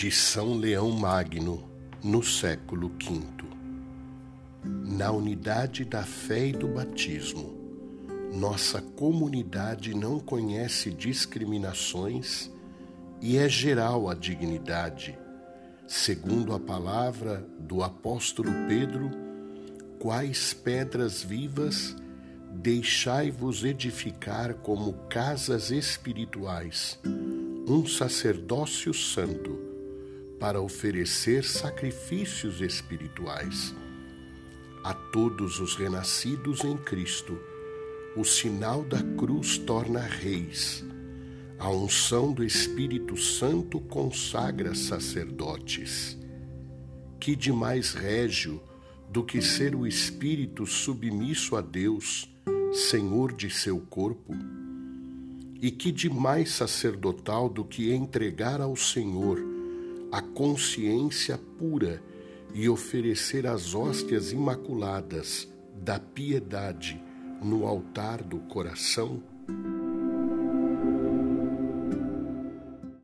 de São Leão Magno, no século V. Na unidade da fé e do batismo, nossa comunidade não conhece discriminações e é geral a dignidade. Segundo a palavra do apóstolo Pedro, quais pedras vivas deixai-vos edificar como casas espirituais, um sacerdócio santo, para oferecer sacrifícios espirituais. A todos os renascidos em Cristo, o sinal da cruz torna reis. A unção do Espírito Santo consagra sacerdotes. Que de mais régio do que ser o espírito submisso a Deus, Senhor de seu corpo? E que de mais sacerdotal do que entregar ao Senhor a consciência pura e oferecer as hóstias imaculadas da piedade no altar do coração?